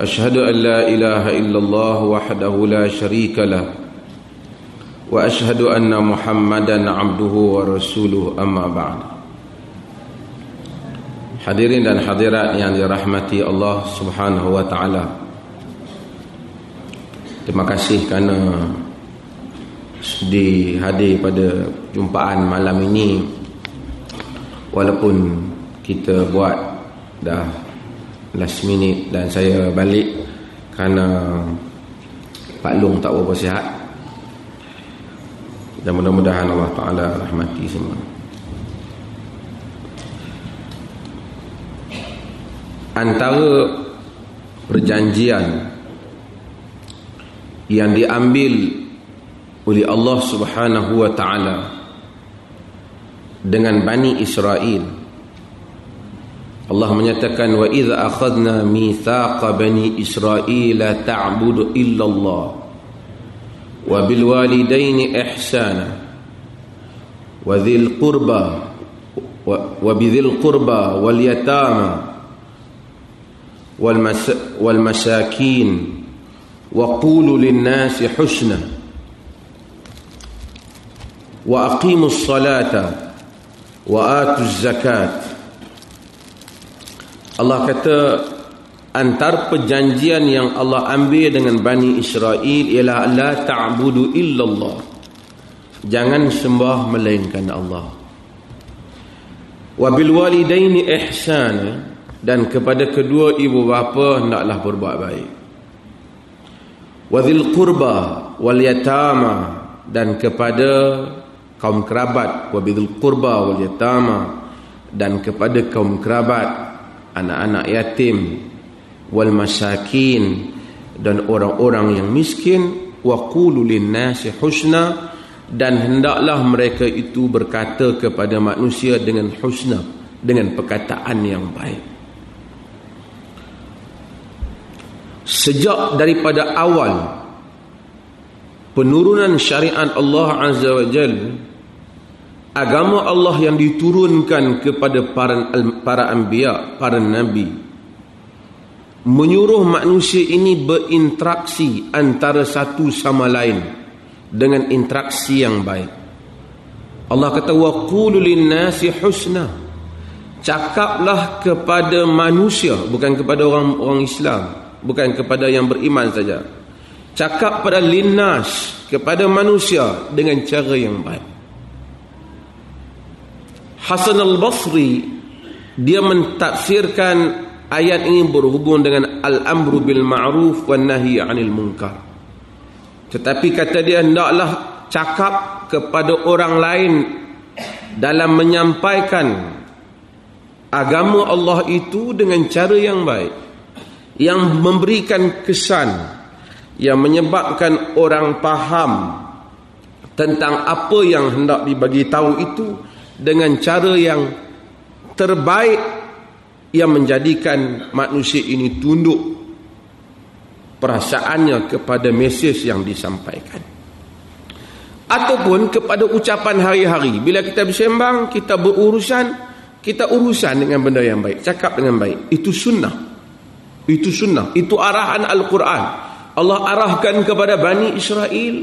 أشهد أن لا إله إلا الله وحده لا شريك له وأشهد أن محمدا عبده ورسوله أما بعد. حضرين dan hadirat yang dirahmati Allah Subhanahu wa taala. Terima kasih kerana sudi hadir pada jumpaan malam ini. Walaupun kita buat dah last minute dan saya balik kerana Pak Long tak berapa sihat. Dan mudah-mudahan Allah Taala rahmati semua. Antara perjanjian yang diambil oleh Allah Subhanahu wa taala dengan Bani Israel Allah menyatakan wa idza akhadna mithaqa bani Israel ta'budu illa Allah wa bil walidaini ihsana wa dhil qurba wa bidhil qurba wal yatama wal wal masakin wa qulu lin nasi husna wa aqimus salata wa atuz zakat Allah kata antar perjanjian yang Allah ambil dengan Bani Israel ialah la ta'budu illallah. Jangan sembah melainkan Allah. Wa bil walidaini ihsana dan kepada kedua ibu bapa hendaklah berbuat baik. Wa dzil qurba wal yatama dan kepada kaum kerabat wa bil qurba wal yatama dan kepada kaum kerabat anak-anak yatim wal masakin dan orang-orang yang miskin wa qulu linnasi husna dan hendaklah mereka itu berkata kepada manusia dengan husna dengan perkataan yang baik. Sejak daripada awal penurunan syariat Allah azza wa jalla agama Allah yang diturunkan kepada para para anbiya, para nabi menyuruh manusia ini berinteraksi antara satu sama lain dengan interaksi yang baik. Allah kata wa qulu nasi husna. Cakaplah kepada manusia bukan kepada orang orang Islam, bukan kepada yang beriman saja. Cakap pada linnas kepada manusia dengan cara yang baik. Hasan al-Basri dia mentafsirkan ayat ini berhubung dengan al-amru bil ma'ruf wan nahi 'anil munkar. Tetapi kata dia hendaklah cakap kepada orang lain dalam menyampaikan agama Allah itu dengan cara yang baik yang memberikan kesan yang menyebabkan orang faham tentang apa yang hendak dibagi tahu itu dengan cara yang terbaik yang menjadikan manusia ini tunduk perasaannya kepada mesej yang disampaikan. Ataupun kepada ucapan hari-hari. Bila kita bersembang kita berurusan kita urusan dengan benda yang baik. Cakap dengan baik. Itu sunnah. Itu sunnah. Itu arahan Al-Quran. Allah arahkan kepada Bani Israel.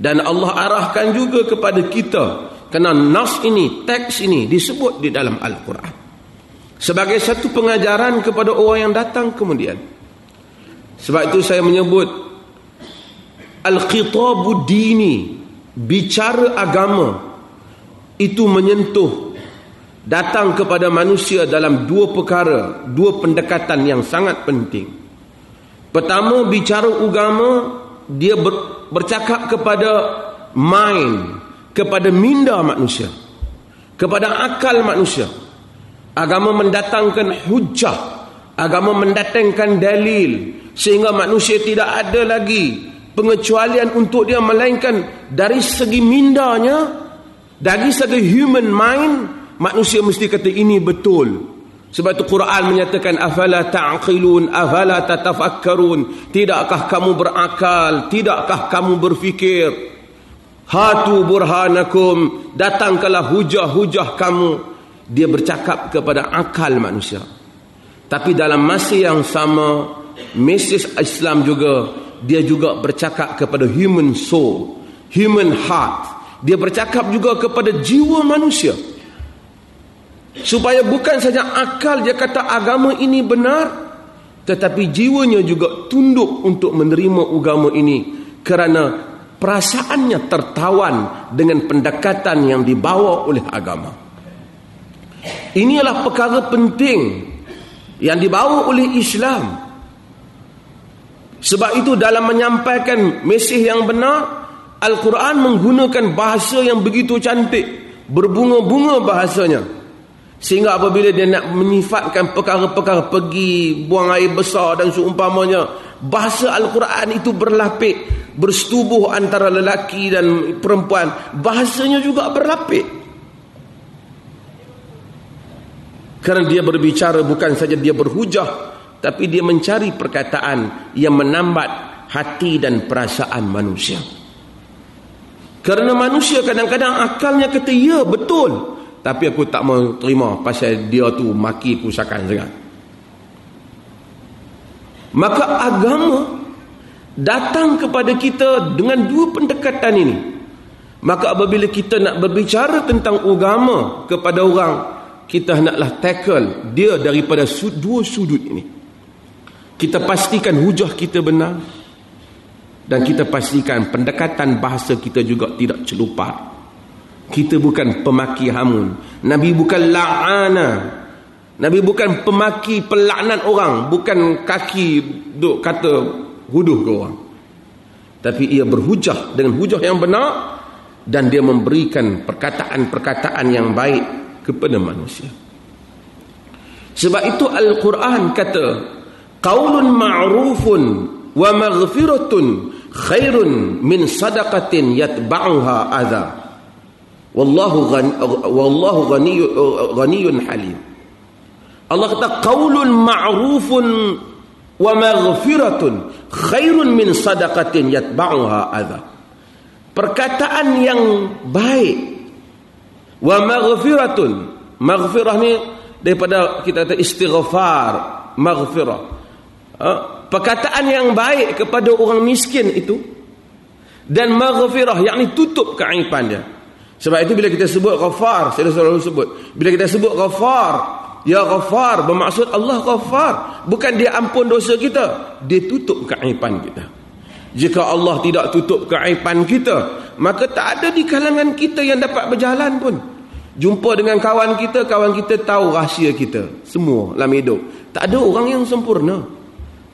Dan Allah arahkan juga kepada kita kerana nas ini teks ini disebut di dalam Al-Quran. Sebagai satu pengajaran kepada orang yang datang kemudian. Sebab itu saya menyebut Al-Qitabu Dini bicara agama itu menyentuh datang kepada manusia dalam dua perkara dua pendekatan yang sangat penting. Pertama bicara agama dia ber, bercakap kepada mind kepada minda manusia kepada akal manusia. Agama mendatangkan hujah agama mendatangkan dalil sehingga manusia tidak ada lagi pengecualian untuk dia melainkan dari segi mindanya dari segi human mind manusia mesti kata ini betul. Sebab itu Quran menyatakan afala ta'qilun afala tatafakkarun? Tidakkah kamu berakal? Tidakkah kamu berfikir hatu burhanakum datangkanlah hujah-hujah kamu. Dia bercakap kepada akal manusia. Tapi dalam masa yang sama mesej Islam juga dia juga bercakap kepada human soul human heart. Dia bercakap juga kepada jiwa manusia. Supaya bukan saja akal dia kata agama ini benar tetapi jiwanya juga tunduk untuk menerima agama ini. Kerana perasaannya tertawan dengan pendekatan yang dibawa oleh agama. Inilah perkara penting yang dibawa oleh Islam. Sebab itu dalam menyampaikan mesej yang benar Al-Quran menggunakan bahasa yang begitu cantik berbunga-bunga bahasanya. Sehingga apabila dia nak menyifatkan perkara-perkara pergi buang air besar dan seumpamanya, bahasa Al-Quran itu berlapik, bersetubuh antara lelaki dan perempuan, bahasanya juga berlapik. Kerana dia berbicara bukan saja dia berhujah, tapi dia mencari perkataan yang menambat hati dan perasaan manusia. Kerana manusia kadang-kadang akalnya kata, ya betul. Tapi aku tak mau terima pasal dia tu maki kusakan sangat. Maka agama datang kepada kita dengan dua pendekatan ini. Maka apabila kita nak berbicara tentang agama kepada orang, kita naklah tackle dia daripada dua sudut ini. Kita pastikan hujah kita benar dan kita pastikan pendekatan bahasa kita juga tidak celupat. Kita bukan pemaki hamun. Nabi bukan la'ana. Nabi bukan pemaki pelaknat orang. Bukan kaki duk kata huduh ke orang. Tapi ia berhujah dengan hujah yang benar. Dan dia memberikan perkataan-perkataan yang baik kepada manusia. Sebab itu Al-Quran kata. Qaulun ma'rufun wa maghfiratun khairun min sadaqatin yatba'uha azab wallahu ghani wallahu ghani ghaniyun halim Allah kata qaulun ma'rufun wa maghfiratun khairun min sadaqatin yatba'uha adha. Perkataan yang baik. Wa maghfiratun. Maghfirah ni daripada kita kata istighfar maghfirah. Ha? perkataan yang baik kepada orang miskin itu dan maghfirah yakni tutup keaiban dia. Sebab itu bila kita sebut ghafar, saya selalu sebut. Bila kita sebut ghafar, ya ghafar bermaksud Allah ghafar. Bukan dia ampun dosa kita, dia tutup keaiban kita. Jika Allah tidak tutup keaiban kita, maka tak ada di kalangan kita yang dapat berjalan pun. Jumpa dengan kawan kita, kawan kita tahu rahsia kita. Semua dalam hidup. Tak ada orang yang sempurna.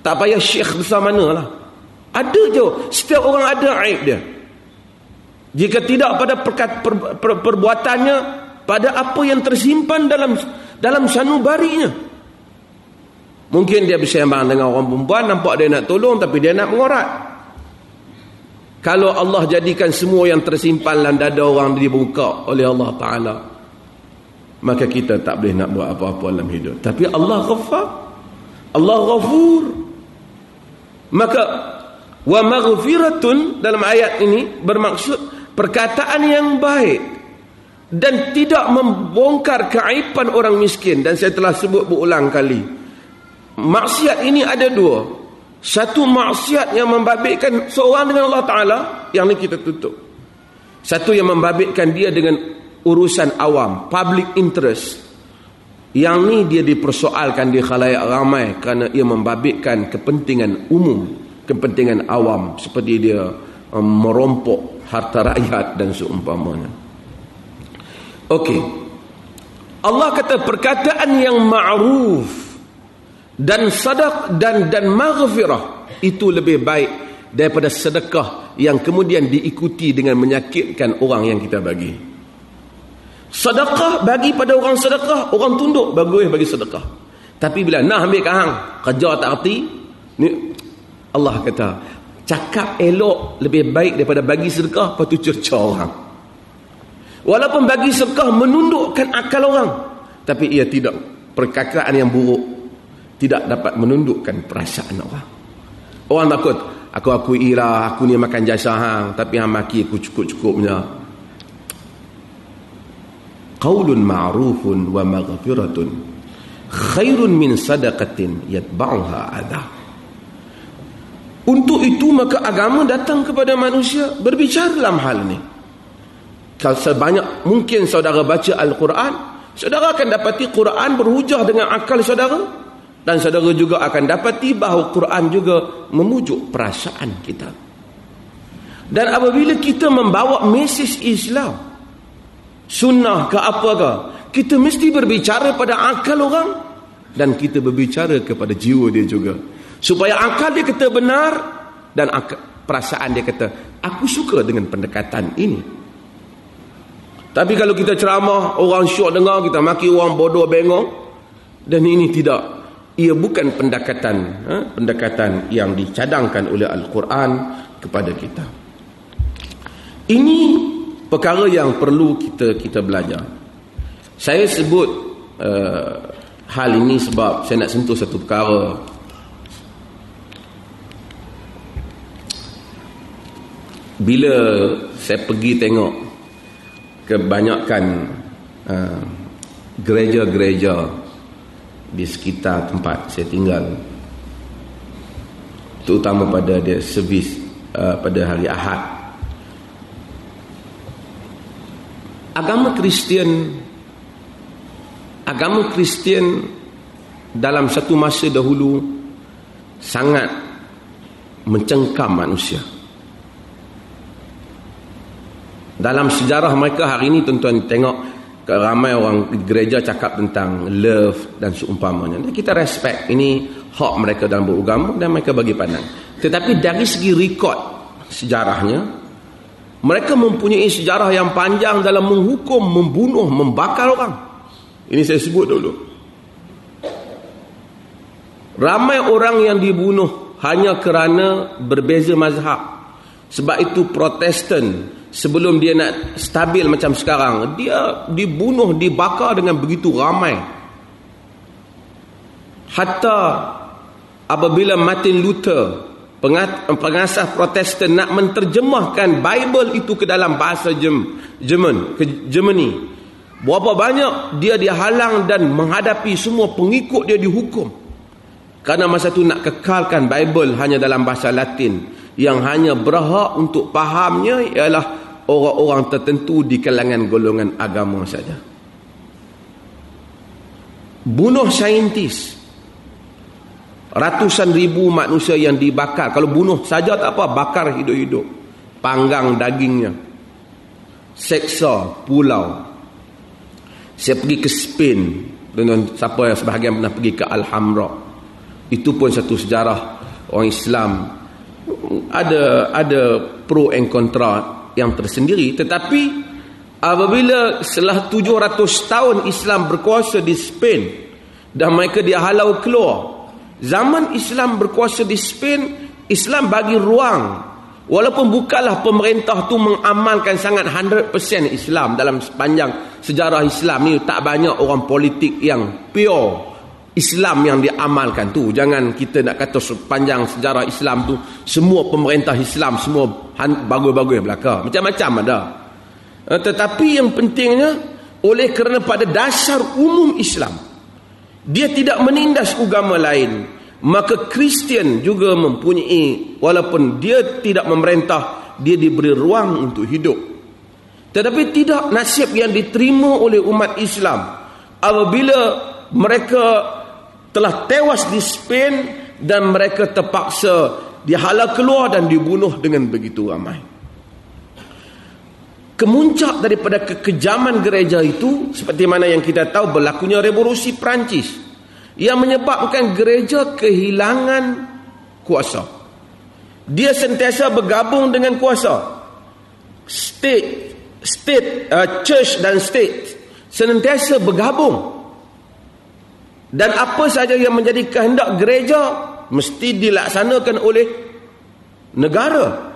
Tak payah syekh besar mana lah. Ada je. Setiap orang ada aib dia. Jika tidak pada perkat, per, per, perbuatannya pada apa yang tersimpan dalam dalam sanubarinya. Mungkin dia bersembang dengan orang perempuan nampak dia nak tolong tapi dia nak mengorat. Kalau Allah jadikan semua yang tersimpan dalam dada orang dibuka oleh Allah Taala maka kita tak boleh nak buat apa-apa dalam hidup. Tapi Allah Ghaffar. Allah Ghafur. Maka wa maghfiratun dalam ayat ini bermaksud perkataan yang baik dan tidak membongkar keaiban orang miskin. Dan saya telah sebut berulang kali. Maksiat ini ada dua. Satu maksiat yang membabitkan seorang dengan Allah Ta'ala yang ini kita tutup. Satu yang membabitkan dia dengan urusan awam public interest. Yang ni dia dipersoalkan di khalayak ramai kerana ia membabitkan kepentingan umum kepentingan awam. Seperti dia um, merompok harta rakyat dan seumpamanya. Okey. Allah kata perkataan yang ma'ruf dan sadaq dan dan maghfirah itu lebih baik daripada sedekah yang kemudian diikuti dengan menyakitkan orang yang kita bagi. Sedekah bagi pada orang sedekah, orang tunduk bagus bagi sedekah. Tapi bila nak ambil kahang, kerja tak erti, ni Allah kata cakap elok lebih baik daripada bagi sedekah lepas tu cerca orang walaupun bagi sedekah menundukkan akal orang tapi ia tidak perkataan yang buruk tidak dapat menundukkan perasaan orang. Orang takut aku akui lah aku ni makan jasa hang tapi hang maki aku cukup-cukupnya. Qaulun ma'rufun wa maghfiratun khairun min sadaqatin yatba'uha adha. Untuk itu maka agama datang kepada manusia berbicara dalam hal ini. Kalau sebanyak mungkin saudara baca Al-Quran, saudara akan dapati Quran berhujah dengan akal saudara dan saudara juga akan dapati bahawa Quran juga memujuk perasaan kita. Dan apabila kita membawa mesej Islam, sunnah ke apa ke, kita mesti berbicara pada akal orang dan kita berbicara kepada jiwa dia juga. Supaya akal dia kata benar dan perasaan dia kata aku suka dengan pendekatan ini. Tapi kalau kita ceramah, orang syok dengar, kita maki orang bodoh bengong dan ini tidak ia bukan pendekatan ha? pendekatan yang dicadangkan oleh Al-Quran kepada kita. Ini perkara yang perlu kita kita belajar. Saya sebut uh, hal ini sebab saya nak sentuh satu perkara bila saya pergi tengok kebanyakan uh, gereja-gereja di sekitar tempat saya tinggal terutama pada dia servis uh, pada hari Ahad. Agama Kristian agama Kristian dalam satu masa dahulu sangat mencengkam manusia dalam sejarah mereka hari ini tuan-tuan tengok ramai orang gereja cakap tentang love dan seumpamanya. Dan kita respect ini hak mereka dalam beragama dan mereka bagi pandang. Tetapi dari segi rekod sejarahnya mereka mempunyai sejarah yang panjang dalam menghukum, membunuh, membakar orang. Ini saya sebut dulu. Ramai orang yang dibunuh hanya kerana berbeza mazhab. Sebab itu Protestan sebelum dia nak stabil macam sekarang dia dibunuh dibakar dengan begitu ramai. Hatta apabila Martin Luther pengasas protestan nak menterjemahkan Bible itu ke dalam bahasa Jerman ke Germany berapa banyak dia dihalang dan menghadapi semua pengikut dia dihukum. Kerana masa itu nak kekalkan Bible hanya dalam bahasa Latin yang hanya berhak untuk pahamnya ialah orang-orang tertentu di kalangan golongan agama saja. Bunuh saintis. Ratusan ribu manusia yang dibakar. Kalau bunuh saja tak apa, bakar hidup-hidup. Panggang dagingnya. Seksa pulau. Saya pergi ke Spain. Dengan siapa yang sebahagian pernah pergi ke Alhamra. Itu pun satu sejarah orang Islam. Ada ada pro and kontra yang tersendiri. Tetapi apabila setelah 700 tahun Islam berkuasa di Spain dan mereka dihalau keluar zaman Islam berkuasa di Spain Islam bagi ruang. Walaupun bukanlah pemerintah tu mengamalkan sangat 100% Islam dalam sepanjang sejarah Islam ni tak banyak orang politik yang pure Islam yang diamalkan tu jangan kita nak kata sepanjang sejarah Islam tu semua pemerintah Islam semua bagus-bagus belaka macam-macam ada. Eh, tetapi yang pentingnya oleh kerana pada dasar umum Islam dia tidak menindas agama lain maka Kristian juga mempunyai walaupun dia tidak memerintah dia diberi ruang untuk hidup. Tetapi tidak nasib yang diterima oleh umat Islam apabila mereka telah tewas di Spain dan mereka terpaksa dihalau keluar dan dibunuh dengan begitu ramai. Kemuncak daripada kekejaman gereja itu seperti mana yang kita tahu berlakunya revolusi Perancis yang menyebabkan gereja kehilangan kuasa. Dia sentiasa bergabung dengan kuasa. State, state, uh, church dan state senantiasa bergabung dan apa saja yang menjadi kehendak gereja mesti dilaksanakan oleh negara.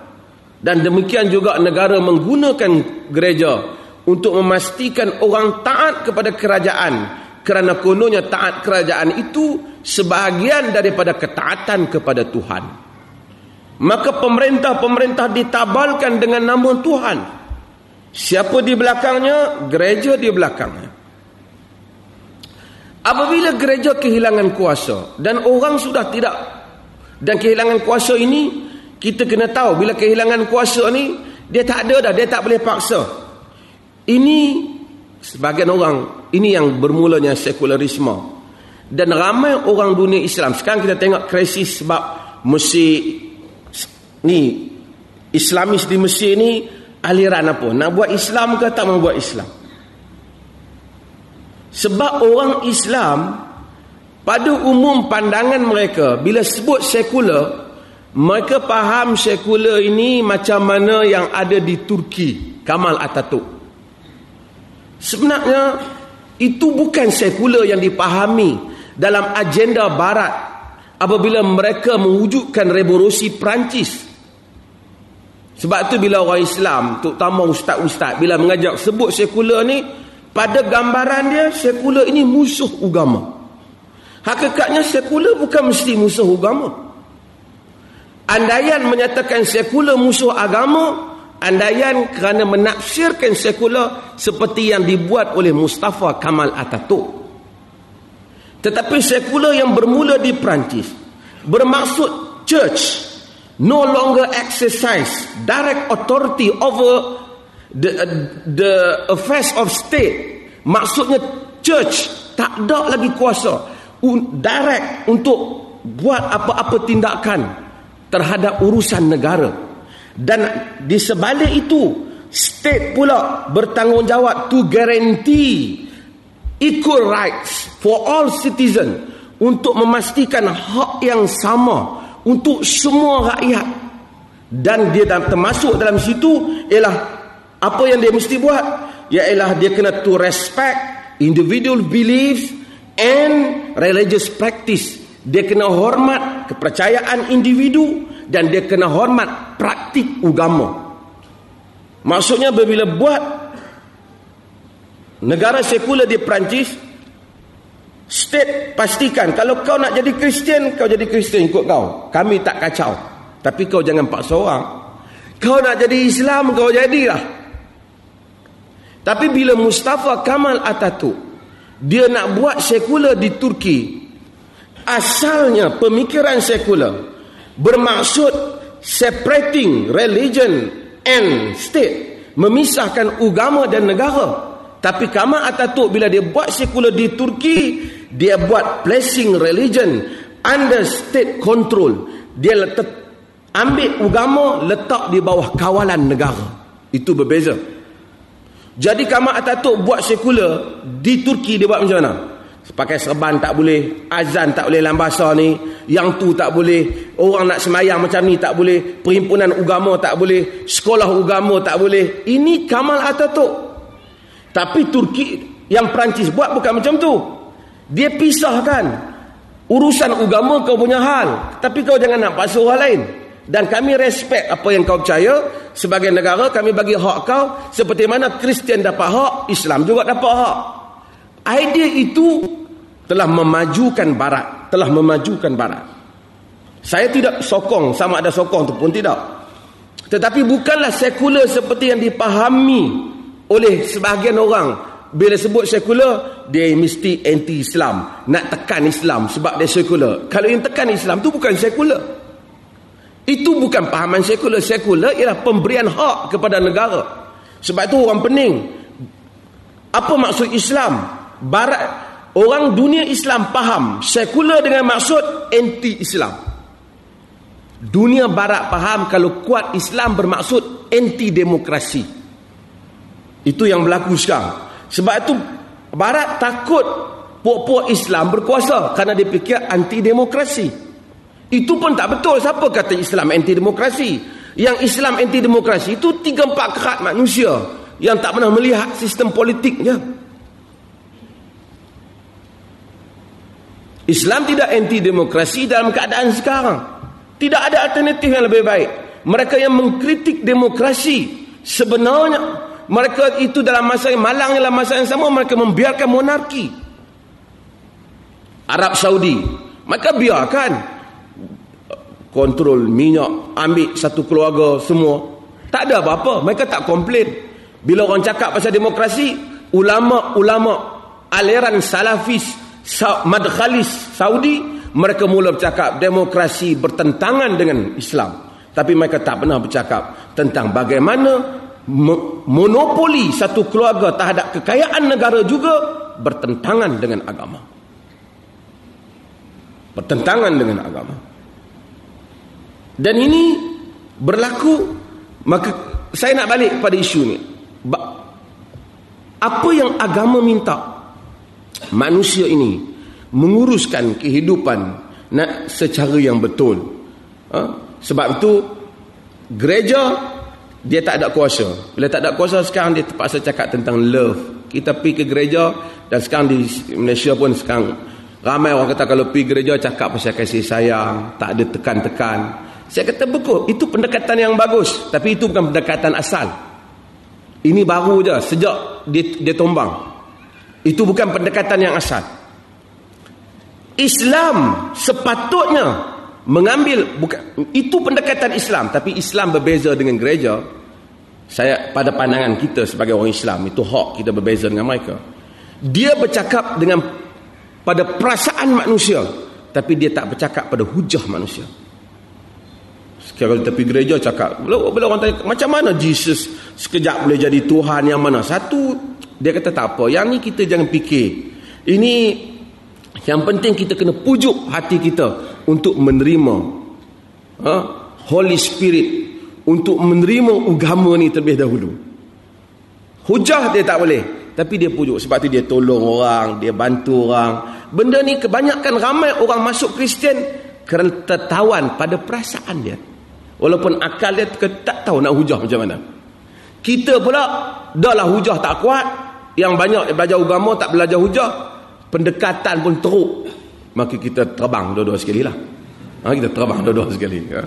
Dan demikian juga negara menggunakan gereja untuk memastikan orang taat kepada kerajaan kerana kononnya taat kerajaan itu sebahagian daripada ketaatan kepada Tuhan. Maka pemerintah-pemerintah ditabalkan dengan nama Tuhan. Siapa di belakangnya? Gereja di belakangnya. Apabila gereja kehilangan kuasa dan orang sudah tidak dan kehilangan kuasa ini kita kena tahu bila kehilangan kuasa ni dia tak ada dah dia tak boleh paksa. Ini sebagian orang ini yang bermulanya sekularisme. Dan ramai orang dunia Islam sekarang kita tengok krisis sebab Mesir ni Islamis di Mesir ni aliran apa? Nak buat Islam ke tak mau buat Islam sebab orang Islam pada umum pandangan mereka bila sebut sekular mereka faham sekular ini macam mana yang ada di Turki Kamal Atatürk. Sebenarnya itu bukan sekular yang dipahami dalam agenda barat apabila mereka mewujudkan revolusi Perancis. Sebab tu bila orang Islam terutama ustaz-ustaz bila mengajak sebut sekular ni pada gambaran dia sekular ini musuh agama hakikatnya sekular bukan mesti musuh agama andaian menyatakan sekular musuh agama andaian kerana menafsirkan sekular seperti yang dibuat oleh Mustafa Kamal Atatürk. Tetapi sekular yang bermula di Perancis bermaksud church no longer exercise direct authority over the uh, the affairs of state maksudnya church tak ada lagi kuasa direct untuk buat apa-apa tindakan terhadap urusan negara. Dan di sebalik itu state pula bertanggungjawab to guarantee equal rights for all citizen untuk memastikan hak yang sama untuk semua rakyat. Dan dia termasuk dalam situ ialah apa yang dia mesti buat? Ialah dia kena to respect individual beliefs and religious practice. Dia kena hormat kepercayaan individu dan dia kena hormat praktik agama. Maksudnya bila buat negara sekular di Perancis state pastikan kalau kau nak jadi Kristian kau jadi Kristian ikut kau. Kami tak kacau. Tapi kau jangan paksa orang. Kau nak jadi Islam kau jadilah. Tapi bila Mustafa Kamal Atatürk dia nak buat sekular di Turki, asalnya pemikiran sekular bermaksud separating religion and state, memisahkan agama dan negara. Tapi Kamal Atatürk bila dia buat sekular di Turki, dia buat placing religion under state control. Dia letak ambil agama letak di bawah kawalan negara. Itu berbeza. Jadi Kamal Atatürk buat sekular di Turki dia buat macam mana? Pakai serban tak boleh, azan tak boleh dalam bahasa ni, yang tu tak boleh, orang nak semayang macam ni tak boleh, perhimpunan agama tak boleh, sekolah agama tak boleh. Ini Kamal Atatürk. Tapi Turki yang Perancis buat bukan macam tu. Dia pisahkan urusan agama kau punya hal, tapi kau jangan nak paksa orang lain dan kami respect apa yang kau percaya. Sebagai negara kami bagi hak kau. Seperti mana Kristian dapat hak Islam juga dapat hak. Idea itu telah memajukan barat. Telah memajukan barat. Saya tidak sokong sama ada sokong tu pun tidak. Tetapi bukanlah sekular seperti yang dipahami oleh sebahagian orang. Bila sebut sekular dia mesti anti Islam nak tekan Islam sebab dia sekular. Kalau yang tekan Islam tu bukan sekular itu bukan pahaman sekular. Sekular ialah pemberian hak kepada negara. Sebab itu orang pening. Apa maksud Islam? Barat orang dunia Islam faham sekular dengan maksud anti-Islam. Dunia barat faham kalau kuat Islam bermaksud anti-demokrasi. Itu yang berlaku sekarang. Sebab itu barat takut puak-puak Islam berkuasa kerana dia fikir anti-demokrasi. Itu pun tak betul. Siapa kata Islam anti demokrasi? Yang Islam anti demokrasi itu tiga empat kerat manusia yang tak pernah melihat sistem politiknya. Islam tidak anti demokrasi dalam keadaan sekarang. Tidak ada alternatif yang lebih baik. mereka yang mengkritik demokrasi sebenarnya mereka itu dalam masa yang malang dalam masa yang sama mereka membiarkan monarki Arab Saudi mereka biarkan kontrol minyak ambil satu keluarga semua tak ada apa-apa mereka tak komplain bila orang cakap pasal demokrasi ulama-ulama aliran salafis madkhalis Saudi mereka mula bercakap demokrasi bertentangan dengan Islam tapi mereka tak pernah bercakap tentang bagaimana monopoli satu keluarga terhadap kekayaan negara juga bertentangan dengan agama. Bertentangan dengan agama. Dan ini berlaku maka saya nak balik pada isu ni. Apa yang agama minta manusia ini menguruskan kehidupan nak secara yang betul. Ha? Sebab itu gereja dia tak ada kuasa. Bila tak ada kuasa sekarang dia terpaksa cakap tentang love. Kita pergi ke gereja dan sekarang di Malaysia pun sekarang ramai orang kata kalau pergi gereja cakap pasal kasih sayang, tak ada tekan-tekan. Saya kata betul, itu pendekatan yang bagus, tapi itu bukan pendekatan asal. Ini baru je sejak dia, dia tombang. Itu bukan pendekatan yang asal. Islam sepatutnya mengambil bukan itu pendekatan Islam tapi Islam berbeza dengan gereja saya pada pandangan kita sebagai orang Islam itu hak kita berbeza dengan mereka dia bercakap dengan pada perasaan manusia tapi dia tak bercakap pada hujah manusia sekarang tepi gereja cakap bila, bila orang tanya macam mana Jesus sekejap boleh jadi Tuhan yang mana satu dia kata tak apa yang ni kita jangan fikir ini yang penting kita kena pujuk hati kita untuk menerima ha? Holy Spirit untuk menerima agama ni terlebih dahulu. Hujah dia tak boleh, tapi dia pujuk sebab tu dia tolong orang, dia bantu orang. Benda ni kebanyakan ramai orang masuk Kristian kerana tertawan pada perasaan dia. Walaupun akal dia tak tahu nak hujah macam mana. Kita pula dah lah hujah tak kuat, yang banyak belajar agama tak belajar hujah, pendekatan pun teruk maka kita terbang dua-dua sekali lah ha, kita terbang dua-dua sekali ya.